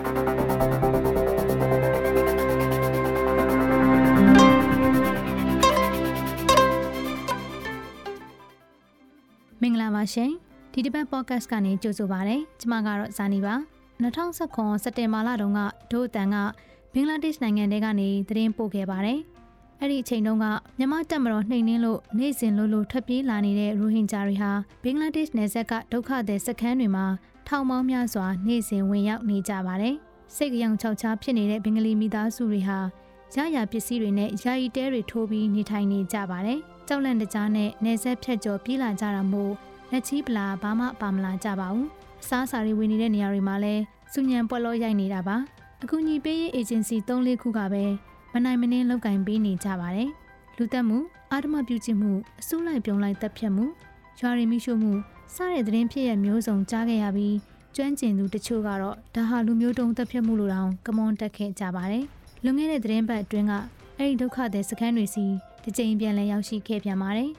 မင်္ဂလာပါရှင်ဒီတစ်ပတ် podcast ကနေကြိုဆိုပါရစေကျမကတော့ဇာနီပါ2019စက်တင်ဘာလတုန်းကဒို့အတန်ကဘင်္ဂလားဒေ့ရှ်နိုင်ငံထဲကနေသတင်းပို့ခဲ့ပါတယ် အဲ့ဒီအချိန်တုန်းကမြန်မာတပ်မတော်နှိမ်နင်းလို့နေ့စဉ်လိုလိုထွက်ပြေးလာနေတဲ့ရိုဟင်ဂျာတွေဟာဘင်္ဂလားဒေ့ရှ်နယ်စပ်ကဒုက္ခသည်စခန်းတွေမှာထောင်ပေါင်းများစွာနေ့စဉ်ဝင်ရောက်နေကြပါတယ်စိတ်ကြောင်ချောက်ချားဖြစ်နေတဲ့ဘင်္ဂလီမိသားစုတွေဟာရရပစ္စည်းတွေနဲ့ယာယီတဲတွေထိုးပြီးနေထိုင်နေကြပါတယ်ကြောက်လန့်တကြားနဲ့နေဆက်ဖြတ်ကျော်ပြေးလာကြတာမို့လက်ချီပလာဘာမှပါမလာကြပါဘူးအစားအစာတွေဝင်နေတဲ့နေရာတွေမှာလည်းစုညံပွက်လို့ရိုက်နေတာပါအကူအညီပေးရေးအေဂျင်စီ၃လေးခုကပဲ မနိုင်မနှင်းလောက်ကင်ပေးနေကြပါတယ်လူသက်မှုအာဓမပြုကျင့်မှုအစုလိုက်ပြုံလိုက်တပ်ဖြတ်မှုရွာရီမိရှုမှုစတဲ့သတင်းဖြစ်ရမျိုးစုံကြားခဲ့ရပြီးကျွမ်းကျင်သူတချို့ကတော့ဒါဟာလူမျိုးတုံးတပ်ဖြတ်မှုလို့တောင်ကမွန်တက်ခဲ့ကြပါတယ်လွန်ခဲ့တဲ့သတင်းပတ်အတွင်းကအဲ့ဒီဒုက္ခတဲ့စခန်းတွေစီတစ်ကြိမ်ပြန်လည်ရောက်ရှိခဲ့ပြန်ပါတယ်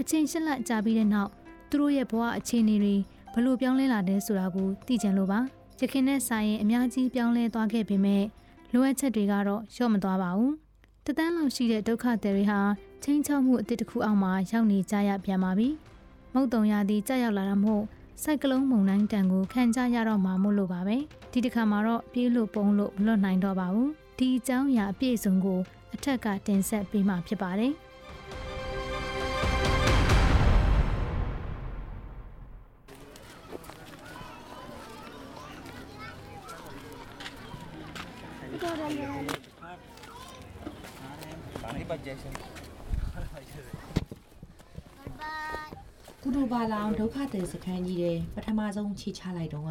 အချိန်ရှစ်လကြာပြီးတဲ့နောက်သူတို့ရဲ့ဘဝအခြေအနေတွေဘလို့ပြောင်းလဲလာတယ်ဆိုတာကိုသိကြလို့ပါရခင်နဲ့ဆိုင်ရင်အများကြီးပြောင်းလဲသွားခဲ့ပေမဲ့ လိုအပ်ချက်တွေကတော့လျော့မသွားပါဘူးတသန်းလောက်ရှိတဲ့ဒုက္ခတွေတွေဟာချင်းချောက်မှုအတစ်တစ်ခုအောက်မှာရောက်နေကြရပြန်ပါပြီမုတ်တုံရသည်ကြာရောက်လာတာမို့စိုက်ကလုံးမုန်တိုင်းတန်ကိုခံကြရတော့မှာမို့လို့ပါပဲဒီတစ်ခါမှာတော့ပြေးလို့ပုံလို့မလွတ်နိုင်တော့ပါဘူးဒီအကြောင်းအရာအပြည့်အစုံကိုအထက်ကတင်ဆက်ပေးမှာဖြစ်ပါတယ် ကုတူပါလောင်ဒုက္ခသည်စခန်းကြီးတဲ့ပထမဆုံးခြေချလိုက်တော့က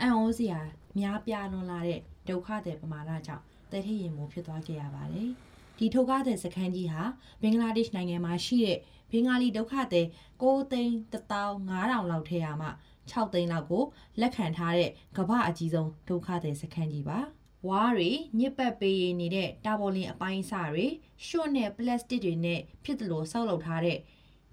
အံ့ဩစရာများပြားလွန်လာတဲ့ဒုက္ခသည်ပမာဏကြောင့်တဲထရင်မိုးဖြစ်သွားကြရပါတယ်။ဒီဒုက္ခသည်စခန်းကြီးဟာဘင်္ဂလားဒေ့ရှ်နိုင်ငံမှာရှိတဲ့ဘင်္ဂါလီဒုက္ခသည်6သိန်း15000လောက်ထဲရမှ6သိန်းလောက်ကိုလက်ခံထားတဲ့ကမ္ဘာအကြီးဆုံးဒုက္ခသည်စခန်းကြီးပါ။ ဝါးတွေညစ်ပတ်ပေးရနေတဲ့တာဘော်လင်အပိုင်းအစတွေရွှွတ်နဲ့ပလတ်စတစ်တွေနဲ့ဖြစ်သလိုဆောက်လုပ်ထားတဲ့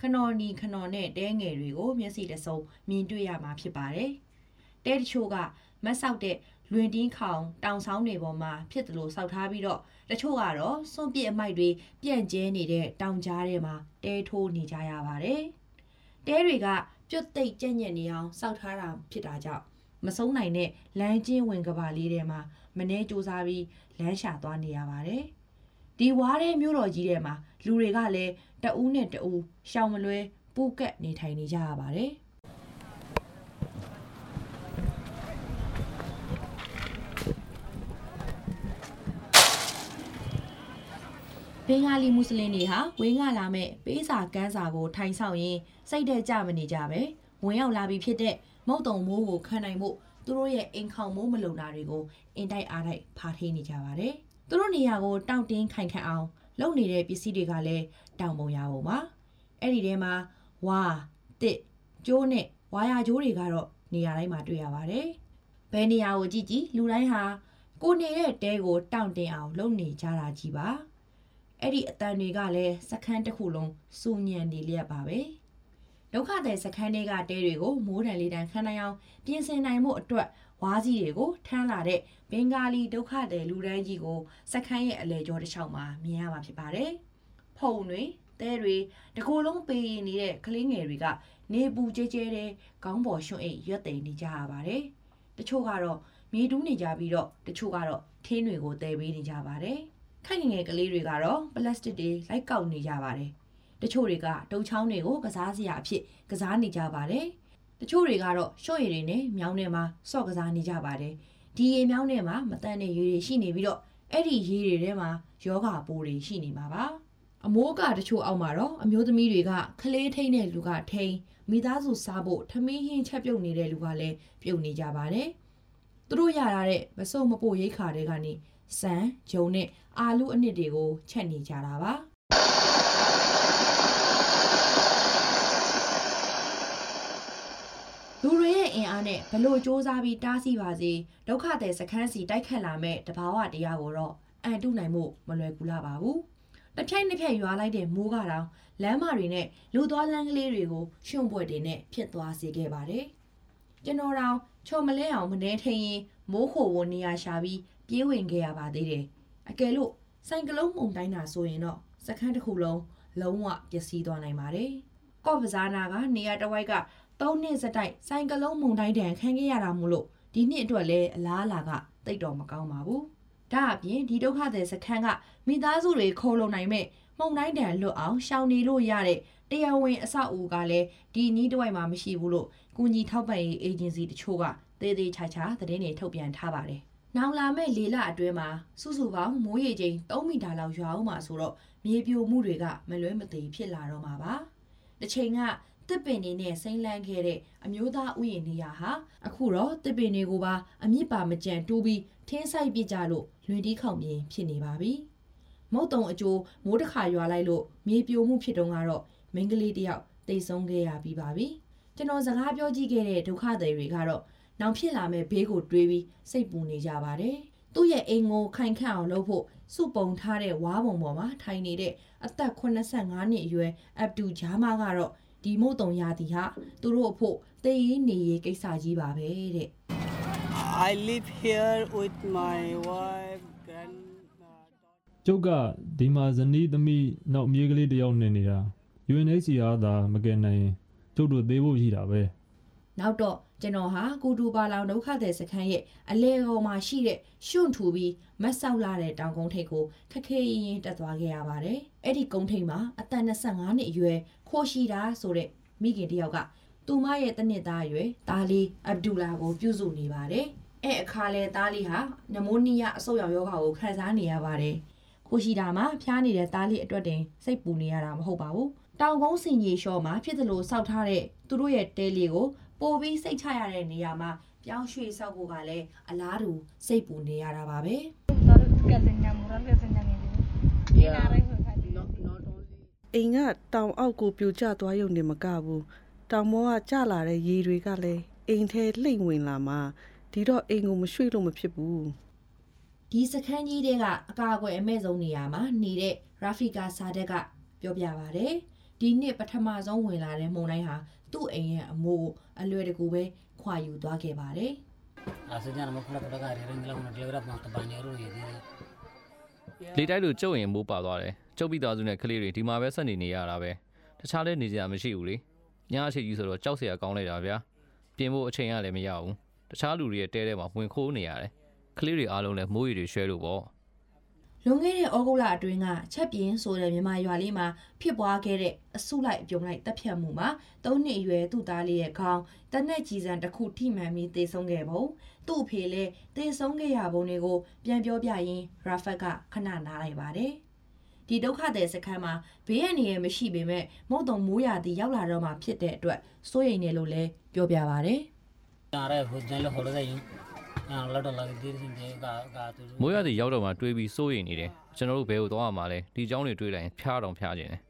ခနော်နီခနော်နဲ့တဲငယ်တွေကိုမျက်စိတစုံမြင်တွေ့ရမှာဖြစ်ပါတယ်။တဲတချို့ကမတ်ဆောက်တဲ့လွင်တင်းခေါင်တောင်ဆောင်တွေပေါ်မှာဖြစ်သလိုဆောက်ထားပြီးတော့တချို့ကတော့စွန့်ပစ်အမိုက်တွေပြန့်ကျဲနေတဲ့တောင်ကြားထဲမှာတဲထိုးနေကြရပါတယ်။တဲတွေကပြုတ်သိပ်ကြက်ညက်နေအောင်စောက်ထားတာဖြစ်တာကြောင့် မဆုံးနိုင်တဲ့လမ်းကျင်းဝင်ကဘာလေးထဲမှာမနှဲစူးစားပြီးလမ်းရှာသွားနေရပါတယ်။ဒီဝါးတဲ့မြို့တော်ကြီးထဲမှာလူတွေကလည်းတအူးနဲ့တအူးရှောင်မလွဲပူးကက်နေထိုင်နေကြရပါတယ်။ဘင်္ဂါလီမွတ်စလင်တွေဟာဝင်းကလာမဲ့ပေးစာကန်းစာကိုထိုင်ဆောင်ရင်းစိတ်တဲ့ကြမနေကြပဲ ဝင်ရောက်လာပြီးဖြစ်တဲ့မုတ်တုံမိုးကိုခံနိုင်မှုသူတို့ရဲ့အိမ်ခေါင်မိုးမလုံတာတွေကိုအင်တိုက်အားတိုက်ဖားထိန်နေကြပါတယ်။သူတို့နေရာကိုတောင့်တင်းခိုင်ခန့်အောင်လုပ်နေတဲ့ပစ္စည်းတွေကလည်းတောင်ပုံရပုံပါ။အဲ့ဒီထဲမှာဝါတစ်ကျိုးနဲ့ဝါယာကျိုးတွေကတော့နေရာတိုင်းမှာတွေ့ရပါတယ်။ဘယ်နေရာကိုကြည့်ကြည့်လူတိုင်းဟာကိုနေတဲ့တဲကိုတောင့်တင်းအောင်လုပ်နေကြတာကြီးပါ။အဲ့ဒီအတန်တွေကလည်းစခန်းတစ်ခုလုံးစူညံနေလျက်ပါပဲ ဒုက္ခတဲ့စခန်းတွေကတဲတွေကိုမိုးတန်လေးတန်ခန်းနိုင်အောင်ပြင်ဆင်နိုင်မှုအတွက်ဝါးကြီးတွေကိုထမ်းလာတဲ့ဘင်္ဂါလီဒုက္ခတဲ့လူတန်းကြီးကိုစခန်းရဲ့အလဲကျော်တစ်လျှောက်မှာမြင်ရမှာဖြစ်ပါတယ်ဖုံတွေတဲတွေတကိုယ်လုံးပေးနေတဲ့ကလေးငယ်တွေကနေပူကျဲကျဲတဲ့ခေါင်းပေါ်ရွှွန့်အိတ်ရွက်သိမ်းနေကြရပါတယ်တချို့ကတော့မြေတူးနေကြပြီးတော့တချို့ကတော့ထင်းတွေကိုတဲပေးနေကြပါတယ်ခိုင်ငယ်ကလေးတွေကတော့ပလတ်စတစ်တွေလိုက်ကောက်နေကြပါတယ်။ တချို့တွေကတုံချောင်းတွေကိုကစားစရာအဖြစ်ကစားနေကြပါတယ်။တချို့တွေကတော့ရှော့ရည်တွေနဲ့မြောင်းထဲမှာစော့ကစားနေကြပါတယ်။ဒီရေမြောင်းထဲမှာမတန်တဲ့ရေတွေရှိနေပြီးတော့အဲ့ဒီရေတွေထဲမှာယောဂပိုးတွေရှိနေမှာပါ။အမိုးကတချို့အောက်မှာတော့အမျိုးသမီးတွေကခလေးထိန်တဲ့လူကထိန်မိသားစုစားဖို့ထမင်းဟင်းချက်ပြုတ်နေတဲ့လူကလည်းပြုတ်နေကြပါတယ်။သူတို့ရလာတဲ့မစုံမပို့ရိတ်ခါတွေကနေစံဂျုံနဲ့အာလူအနှစ်တွေကိုချက်နေကြတာပါ လူတွေရဲ့အင်အားနဲ့ဘလို့စ조사ပြီးတားဆီးပါစေဒုက္ခတဲ့စခန်းစီတိုက်ခတ်လာမဲ့တဘာဝတရားကိုတော့အန်တုနိုင်မှုမလွယ်ကူလာပါဘူးတစ်ဖြိုက်နှစ်ဖြိုက်ရွာလိုက်တဲ့မိုးကတော့လမ်းမတွေနဲ့လူသွားလမ်းကလေးတွေကိုရွှွန့်ပွက်တွေနဲ့ဖြစ်သွားစေခဲ့ပါတယ်ကျွန်တော်တော့ချော်မလဲအောင်မနေထင်ရင်မိုးခိုဝနေရရှာပြီးပြေးဝင်ခဲ့ရပါသေးတယ်အကယ်လို့ဆိုင်ကလုန်းမုန်တိုင်းတာဆိုရင်တော့စခန်းတစ်ခုလုံးလုံးဝပျက်စီးသွားနိုင်ပါတယ်ကော့ပဇာနာကနေရာတစ်ဝိုက်က ၃နှစ်စတိုက်ဆိုင်ကလုန်းမုန်တိုင်းတန်ခံခဲ့ရတာမို့လို့ဒီနှစ်အတွက်လည်းအလားအလာကတိတ်တော့မကောင်းပါဘူးဒါအပြင်ဒီဒုက္ခသည်စခန်းကမိသားစုတွေခိုးလုံနိုင်မဲ့မှုန်တိုင်းတန်လွတ်အောင်ရှောင်နေလို့ရတဲ့တရားဝင်အဆောက်အဦကလည်းဒီနီးတစ်ဝိုက်မှာမရှိဘူးလို့ကုညီထောက်ပံ့ရေးအေဂျင်စီတချို့ကသေးသေးချာချာသတင်းတွေထုတ်ပြန်ထားပါတယ်။နောင်လာမဲ့လေးလအတွင်းမှာစုစုပေါင်းမိုးရေချိန်3မီတာလောက်ရွာအောင်မှာဆိုတော့မြေပြိုမှုတွေကမလွဲမသွေဖြစ်လာတော့မှာပါ။တစ်ချိန်က တစ်ပင်တွေနဲ့စိမ့်လန်းခဲ့တဲ့အမျိုးသားဥယျာဉ်နေရာဟာအခုတော့တစ်ပင်တွေကိုပါအမြင့်ပါမကြံတူးပြီးထင်းဆိုင်ပစ်ကြလို့လွင်တီးခေါင်ပြင်းဖြစ်နေပါပြီ။မုတ်တုံအကျိုးမိုးတစ်ခါရွာလိုက်လို့မြေပြိုမှုဖြစ်တုန်းကတော့မိန်းကလေးတယောက်တိတ်ဆုံးခဲ့ရပြီးပါပြီ။ကျွန်တော်စကားပြောကြည့်ခဲ့တဲ့ဒုက္ခသည်တွေကတော့နောင်ဖြစ်လာမဲ့ဘေးကိုတွေးပြီးစိတ်ပူနေကြပါတယ်။သူ့ရဲ့အိမ်ကိုခိုင်ခန့်အောင်လုပ်ဖို့စုပုံထားတဲ့ဝါးပုံပေါ်မှာထိုင်နေတဲ့အသက်85နှစ်အရွယ်အဗ်ဒူဂျာမာကတော့ ဒီမို့တုံရာသီဟာသူတို့အဖို့တေးရေးနေရေးကိစ္စကြီးပါပဲတဲ့ I live here with my wife, grand. ကျုပ်ကဒီမှာဇနီးသမီးနောက်မြေးကလေးတစ်ယောက်နေနေတာ UNHCR သာမကယ်နိုင်ရင်ကျုပ်တို့သေးဖို့ရှိတာပဲ နောက်တော့ကျွန်တော်ဟာကူတူပါလောင်ဒုက္ခသည်စခန်းရဲ့အလဲကောင်မှာရှိတဲ့ရှွန့်ထူပြီးမတ်ဆောက်လာတဲ့တောင်ကုန်းထိပ်ကိုခက်ခဲရင်ရင်တက်သွားခဲ့ရပါတယ်။အဲ့ဒီကုန်းထိပ်မှာအသက်25နှစ်အရွယ်ခိုရှိတာဆိုတဲ့မိခင်တယောက်ကသူမရဲ့တနစ်သားအရွယ်တာလီအဗ်ဒူလာကိုပြုစုနေပါတယ်။အဲ့အခါလဲတာလီဟာနမိုနီးယားအဆုတ်ရောင်ယောဂါကိုခံစားနေရပါတယ်။ခိုရှိတာမှာဖျားနေတဲ့တာလီအတွက်တင်စိတ်ပူနေရတာမဟုတ်ပါဘူး။တောင်ကုန်းစင်ကြီးရှော့မှာဖြစ်သလိုစောက်ထားတဲ့သူတို့ရဲ့တဲလေးကို ပိုပြီးစိတ်ချရတဲ့နေရာမှာပြောင်းရွှေ့ဆောက်ဖို့ကလည်းအလားတူစိတ်ပူနေရတာပါပဲ Yeah. Not, not only. အိမ်ကတောင်အောက်ကိုပြိုကျသွားရုံနဲ့မကဘူးတောင်ပေါ်ကကျလာတဲ့ရေတွေကလည်းအိမ်ထဲလှိမ့်ဝင်လာမှဒီတော့အိမ်ကိုမရွှေ့လို့မဖြစ်ဘူးဒီစခန်းကြီးတွေကအကာအကွယ်အမဲ့ဆုံးနေရာမှာနေတဲ့ရာဖီကာဆာဒက်ကပြောပြပါဗျ။ ဒီနှစ်ပထမဆုံးဝင်လာတဲ့မုန်တိုင်းဟာသူ့အိမ်ရဲ့အမိုးအလွယ်တကူပဲခွာယူသွားခဲ့ပါတယ်။အစကြံမခဏခဏကရရင်လောက်နဲ့လေဂရပ်မှာတပန်ရလို့ရည်လေတိုက်လို့ကျုပ်ရင်မိုးပါသွားတယ်။ကျုပ်ပြီးသားစုနဲ့ကလေးတွေဒီမှာပဲဆက်နေနေရတာပဲ။တခြားလဲနေစရာမရှိဘူးလေ။ညအချိန်ကြီးဆိုတော့ကြောက်စရာကောင်းလိုက်တာဗျာ။ပြင်ဖို့အချိန်ရလည်းမရဘူး။တခြားလူတွေရဲ့တဲထဲမှာဝင်ခိုးနေရတယ်။ကလေးတွေအားလုံးလည်းမိုးရီတွေရွှဲလို့ပေါ့။ လွန်ခဲ့တဲ့ဩဂုတ်လအတွင်းကချက်ပြင်းဆိုတဲ့မြန်မာရွာလေးမှာဖြစ်ပွားခဲ့တဲ့အဆုလိုက်အပြုံလိုက်တပ်ဖြတ်မှုမှာ၃နှစ်အရွယ်သူ့သားလေးရဲ့ခေါင်းတနက်ကြီးစံတစ်ခုထိမှန်ပြီးသေဆုံးခဲ့ပုံသူ့အဖေလည်းသေဆုံးခဲ့ရပုံတွေကိုပြန်ပြောပြရင်းရာဖတ်ကခဏနားလိုက်ပါတယ်။ဒီဒုက္ခသည်စခန်းမှာဘေးရန်နေရမရှိပေမဲ့မုတ်တုံမိုးရာသီရောက်လာတော့မှဖြစ်တဲ့အတွက်စိုးရိမ်နေလို့လည်းပြောပြပါဗျ။ Ara hujan lo horo dai. Ah la dola dir sin je ga ga tu. မိုးရသည်ရောက်တော့မှတွေးပြီးစိုးရိမ်နေတယ်ကျွန်တော်တို့ဘဲကိုသွားရမှာလဲဒီเจ้าတွေတွေးလိုက်ရင်ဖျားတော့ဖျားခြင်းတယ်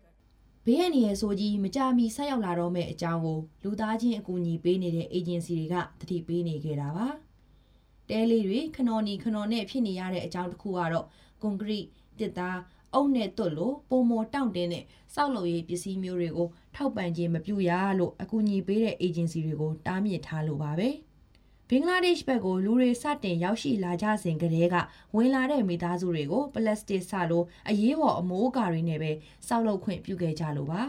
ဘေးရန်နေရဆိုကြီးမကြမီဆက်ရောက်လာတော့မဲ့အကြောင်းကိုလူသားချင်းအကူအညီပေးနေတဲ့ agency တွေကတတိပေးနေခဲ့တာပါတဲလေးတွေခနော်နီခနော်နဲ့ဖြစ်နေရတဲ့အကြောင်းတစ်ခုကတော့ကွန်ကရစ်တစ်သားအုပ်နဲ့တွတ်လို့ပုံမောတောင့်တင်းတဲ့စောက်လုပ်ရေးပစ္စည်းမျိုးတွေကိုထောက်ပံ့ခြင်းမပြုရလို့အကူအညီပေးတဲ့ agency တွေကိုတားမြစ်ထားလို့ပါပဲ ဘင်္ဂလားဒေ့ရှ်ဘက်ကိုလူတွေစတင်ရောက်ရှိလာကြစဉ်ကတည်းကဝင်လာတဲ့မိသားစုတွေကိုပလတ်စတစ်ဆလို့အရေးပေါ်အမိုးအကာတွေနဲ့ပဲစောက်လုပ်ခွင့်ပြုခဲ့ကြလို့ပါ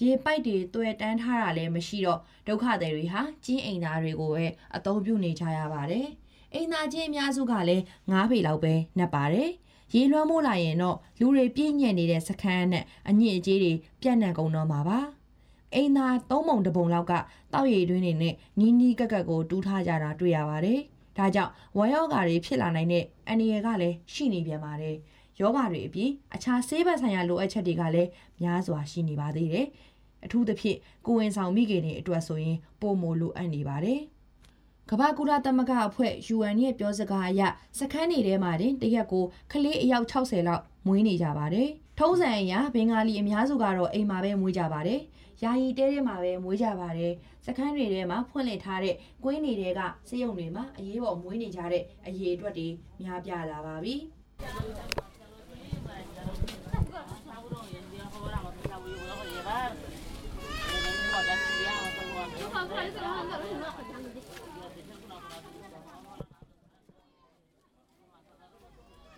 ရေပိုက်တွေတွေ့တန်းထားတာလည်းမရှိတော့ဒုက္ခသည်တွေဟာကျင်းအိမ်သားတွေကိုပဲအသုံးပြုနေကြရပါတယ်။အိမ်သားချင်းအများစုကလည်းငားပေလောက်ပဲနှက်ပါတယ်။ရေလွှမ်းမိုးလာရင်တော့လူတွေပြည့်ညက်နေတဲ့စခန်းနဲ့အညစ်အကြေးတွေပြန့်နှံ့ကုန်တော့မှာပါ။ အိမ်သားသုံးပုံတစ်ပုံလောက်ကတောက်ရည်တွင်းတွေနဲ့နီးနီးကပ်ကပ်ကိုတူးထားကြတာတွေ့ရပါတယ်။ဒါကြောင့်ဝမ်းရောဂါတွေဖြစ်လာနိုင်တဲ့အန္တရာယ်ကလည်းရှိနေပြန်ပါတယ်။ယောဂါတွေအပြင်အခြားဆေးဘက်ဆိုင်ရာလိုအပ်ချက်တွေကလည်းများစွာရှိနေပါသေးတယ်။အထူးသဖြင့်ကိုဝင်ဆောင်မိခင်တွေအတွက်ဆိုရင်ပုံမလိုအပ်နေပါတယ်။ကမ္ဘာကုလသမဂ္ဂအဖွဲ့ UN ရဲ့ပြောစကားအရစခန်းတွေထဲမှာတင်တရက်ကိုကလေးအယောက်60လောက်မွေးနေကြပါတယ်။ ထုံးစံအရဘင်္ဂါလီအများစုကတော့အိမ်မှာပဲမွေးကြပါတယ်။ယာယီတဲထဲမှာပဲမွေးကြပါတယ်။စခန်းတွေထဲမှာဖွင့်လှစ်ထားတဲ့ကွင်းတွေကစရုံတွေမှာအရေးပေါ်မွေးနေကြတဲ့အရေးအတွက်တွေများပြားလာပါပြီ။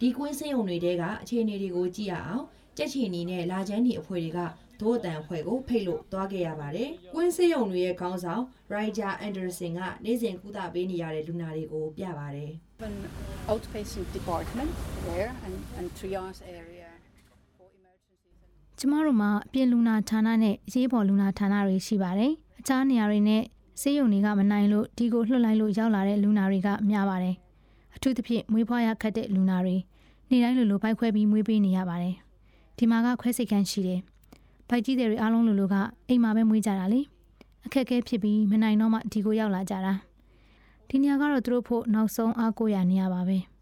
ဒီကွင်းစင်းုံတွေတဲကအခြေအနေတွေကိုကြည့်ရအောင် ကြက်ချီနီနဲ့လာချမ်းနီအဖွဲ့တွေကဒို့အတန်အဖွဲ့ကိုဖိတ်လို့သွားခဲ့ရပါတယ်။ကွင်းစင်းုံတွေရဲ့ခေါင်းဆောင်ရိုက်ဂျာအန်ဒါဆင်ကနေ့စဉ်ကုသပေးနေရတဲ့လူနာတွေကိုပြပါတယ်။ an outpatient department there and, and triage area for emergencies. And ကျမတို့မှာအပြင်လူနာဌာနနဲ့အရေးပေါ်လူနာဌာနတွေရှိပါတယ်။အခြားနေရာတွေနဲ့ဆေးရုံတွေကမနိုင်လို့ဒီကိုလွှတ်လိုက်လို့ရောက်လာတဲ့လူနာတွေကများပါတယ်။အထူးသဖြင့်မွေးဖွားရခက်တဲ့လူနာတွေနေ့တိုင်းလိုလိုဘိုက်ခွဲပြီးမွေးပေးနေရပါတယ်။ ဒီမှာကခွဲစိတ်ခန်းရှိတယ်။ဘိုက်ကြီးတွေအားလုံးလိုလိုကအိမ်မှာပဲမွေးကြတာလေ။အခက်အခဲဖြစ်ပြီးမနိုင်တော့မှဒီကိုရောက်လာကြတာ။ဒီနေရာကတော့သူတို့ဖို့နောက်ဆုံးအားကိုးရနေရပါပဲ။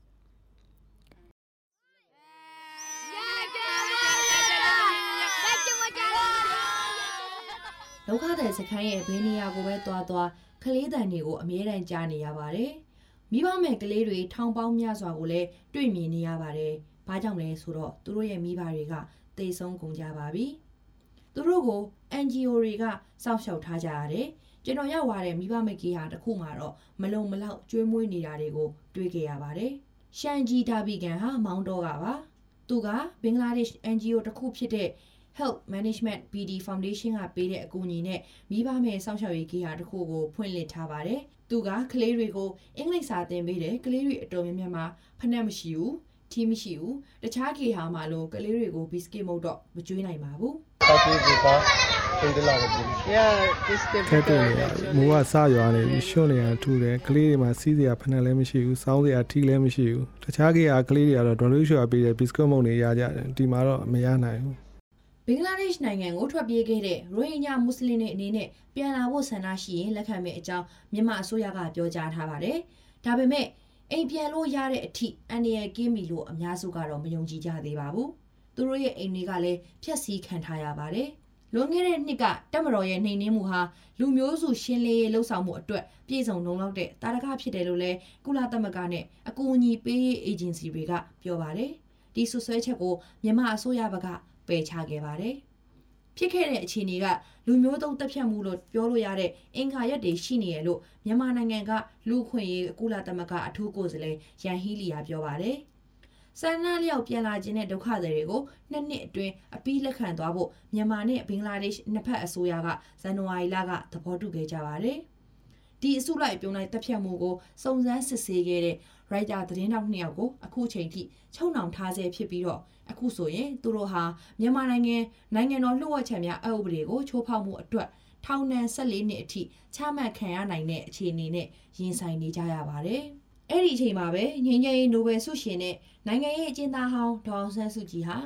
ဒုက္ခသည်စခန်းရဲ့ဘေးနေရာကိုပဲသွားသွားကလေးတန်တွေကိုအမြဲတမ်းကြားနေရပါတယ်။မိဘမဲ့ကလေးတွေထောင်ပေါင်းများစွာကိုလည်းတွေ့မြင်နေရပါတယ်။ ဘာကြောင့်လဲဆိုတော့သူတို့ရဲ့မိဘတွေကတေဆုံးကုန်ကြပါပြီ။သူတို့ကို NGO တွေကစောင့်ရှောက်ထားကြရတယ်။ကျွန်တော်ရောက်သွားတဲ့မိဘမဲ့ကြီးဟာတစ်ခုမှတော့မလုံမလောက်ကျွေးမွေးနေတာတွေကိုတွေ့ကြရပါတယ်။ရှန်ဂျီဒါဘီကန်ဟာမောင်းတော့ကပါ။သူကဘင်္ဂလားဒေ့ရှ် NGO တစ်ခုဖြစ်တဲ့ Health Management BD Foundation ကပေးတဲ့အကူအညီနဲ့မိဘမဲ့စောင့်ရှောက်ရေးကိဟာတစ်ခုကိုဖွင့်လှစ်ထားပါတယ်။သူကကလေးတွေကိုအင်္ဂလိပ်စာသင်ပေးတယ်။ကလေးတွေအတော်များများမှာဖက်နှက်မရှိဘူး။ ထီးမရှိဘူး။တခြားကိဟာမှာလို့ကလေးတွေကိုဘီစကစ်မုတ်တော့မကျွေးနိုင်ပါဘူး Yeah, this the ခက်တဲ့နေရာမိုးကစရွာနေပြီရွှွန့်နေရထူတယ်ကလေးတွေမှာစီးစရာဖက်နှက်လည်းမရှိဘူးစောင်းစရာထီလည်းမရှိဘူးတခြားကြီးကကလေးတွေကတော့ဒေါ်လို့ရွှေပေးတဲ့ဘစ်စကွတ်မုန်တွေရကြတယ်ဒီမှာတော့မရနိုင်ဘူး။ဘင်္ဂလားဒေ့ရှ်နိုင်ငံကိုထွက်ပြေးခဲ့တဲ့ရိုဟင်ဂျာမွတ်စလင်တွေအနေနဲ့ပြန်လာဖို့ဆန္ဒရှိရင်လက်ခံမယ့်အကြောင်းမြန်မာအစိုးရကပြောကြားထားပါတယ်။ဒါပေမဲ့ အိမ်ပြန်လို့ရတဲ့အထိအန်ဒီရယ်ကင်းပြီလို့အများစုကတော့မယုံကြည်ကြသေးပါဘူး။သူတို့ရဲ့အိမ်တွေကလည်းဖျက်ဆီးခံထားရပါတယ်။လွန်ခဲ့တဲ့နှစ်ကတက်မတော်ရဲ့နှိမ်နင်းမှုဟာလူမျိုးစုရှင်းလင်းရေးလှုပ်ဆောင်မှုအတွက်ပြည်စုံလုံလောက်တဲ့တာရကဖြစ်တယ်လို့လဲကုလသမဂ္ဂနဲ့အကူအညီပေးရေးအေဂျင်စီတွေကပြောပါတယ်။ဒီဆွဆွဲချက်ကိုမြန်မာအစိုးရဘက်ကပယ်ချခဲ့ပါတယ်။ ဖြစ်ခဲ့တဲ့အခြေအနေကလူမျိုးတုံးတက်ဖြတ်မှုလို့ပြောလို့ရတဲ့အင်္ဂါရက်တွေရှိနေရလို့မြန်မာနိုင်ငံကလူခွင့်ရေးကုလသမဂ္ဂအထူးကိုယ်စားလှယ်ရန်ဟီလီယာပြောပါတယ်။ဆန္ဒလျောက်ပြန်လာခြင်းတဲ့ဒုက္ခသည်တွေကိုနှစ်နှစ်အတွင်းအပြီးလက်ခံသွားဖို့မြန်မာနဲ့ဘင်္ဂလားဒေ့ရှ်နှစ်ဖက်အစိုးရကဇန်နဝါရီလကသဘောတူခဲ့ကြပါတယ်။ဒီအစုလိုက်ပြုံလိုက်တပ်ဖြတ်မှုကိုစုံစမ်းစစ်ဆေးခဲ့တဲ့ ရိုက်တာသတင်းတောက်နှစ်ယောက်ကိုအခုချိန်ထိချုံနှောင်ထားဆဲဖြစ်ပြီးတော့အခုဆိုရင်သူတို့ဟာမြန်မာနိုင်ငံနိုင်ငံတော်လှုပ်ဝက်ချက်များအဥပဒေကိုချိုးဖောက်မှုအတွက်ထောင်ဒဏ်14နှစ်အထိချမှတ်ခံရနိုင်တဲ့အခြေအနေနဲ့ရင်ဆိုင်နေကြရပါတယ်။အဲ့ဒီအချိန်မှာပဲငင်းငယ်နိုဘယ်ဆုရှင်နဲ့နိုင်ငံရေးအကျဉ်းသားဟောင်းဒေါအောင်ဆန်းစုကြည်ဟာ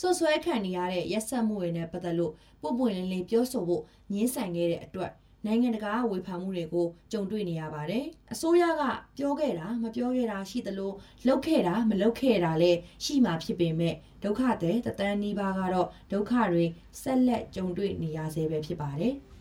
ဆွဆွဲခံနေရတဲ့ရက်ဆက်မှုတွေနဲ့ပတ်သက်လို့ပုတ်ပွင့်လင်းလင်းပြောဆိုဖို့ညှင်းဆန်ခဲ့တဲ့အတွက် နိုင်ငံတကာဝေဖန်မှုတွေကိုကြုံတွေ့နေရပါတယ်။အစိုးရကပြောခဲ့တာမပြောခဲ့တာရှိသလိုလုပ်ခဲ့တာမလုပ်ခဲ့တာလည်းရှိမှဖြစ်ပေမဲ့ဒုက္ခတဲ့တသန်းနီးပါးကတော့ဒုက္ခတွေဆက်လက်ကြုံတွေ့နေရဆဲပဲဖြစ်ပါတယ်။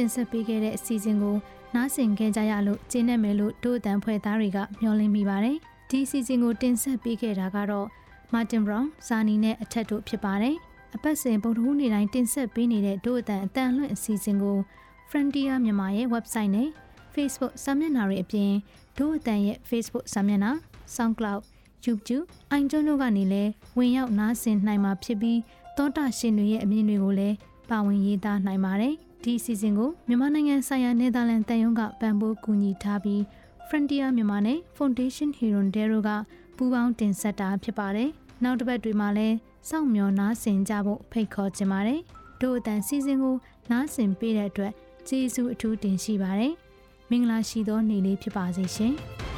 တင်ဆက်ပေးခဲ့တဲ့အစီအစဉ်ကိုနားဆင်ခဲ့ကြရလို့ကျေနပ်မယ်လို့ဒို့အတန်ဖွဲ့သားတွေကမျှော်လင့်မိပါတယ်။ဒီအစီအစဉ်ကိုတင်ဆက်ပေးခဲ့တာကတော့မာတင်ဘရောင်ဇာနီနဲ့အထက်တို့ဖြစ်ပါတယ်။အပတ်စဉ်ဗုဒ္ဓဟူးနေ့တိုင်းတင်ဆက်ပေးနေတဲ့ဒို့အတန်အတန်လွင့်အစီအစဉ်ကို Frontier မြန်မာရဲ့ website နဲ့ Facebook စာမျက်နှာတွေအပြင်ဒို့အတန်ရဲ့ Facebook စာမျက်နှာ SoundCloud YouTube အိုင်ကျွန်းတို့ကနေလည်းဝင်ရောက်နားဆင်နိုင်မှာဖြစ်ပြီးသောတာရှင်တွေရဲ့အမြင်တွေကိုလည်း ပါဝင်ရေးသားနိုင်ပါတယ်။ဒီအစီအစဉ်ကိုမြန်မာနိုင်ငံဆိုင်ရာနယ်သာလန်တန်ယုံကပံ့ပိုးကူညီထားပြီး Frontier မြန်မာနဲ့ Foundation Hero Dero ကပူးပေါင်းတင်ဆက်တာဖြစ်ပါတယ်။နောက်တစ်ပတ်တွေမှာလည်းစောင့်မျှော်နားဆင်ကြဖို့ဖိတ်ခေါ်ချင်ပါတယ်။တို့အတန်စီစဉ်ကိုနားဆင်ပေးတဲ့အတွက်ကျေးဇူးအထူးတင်ရှိပါတယ်။မင်္ဂလာရှိသောနေ့လေးဖြစ်ပါစေရှင်။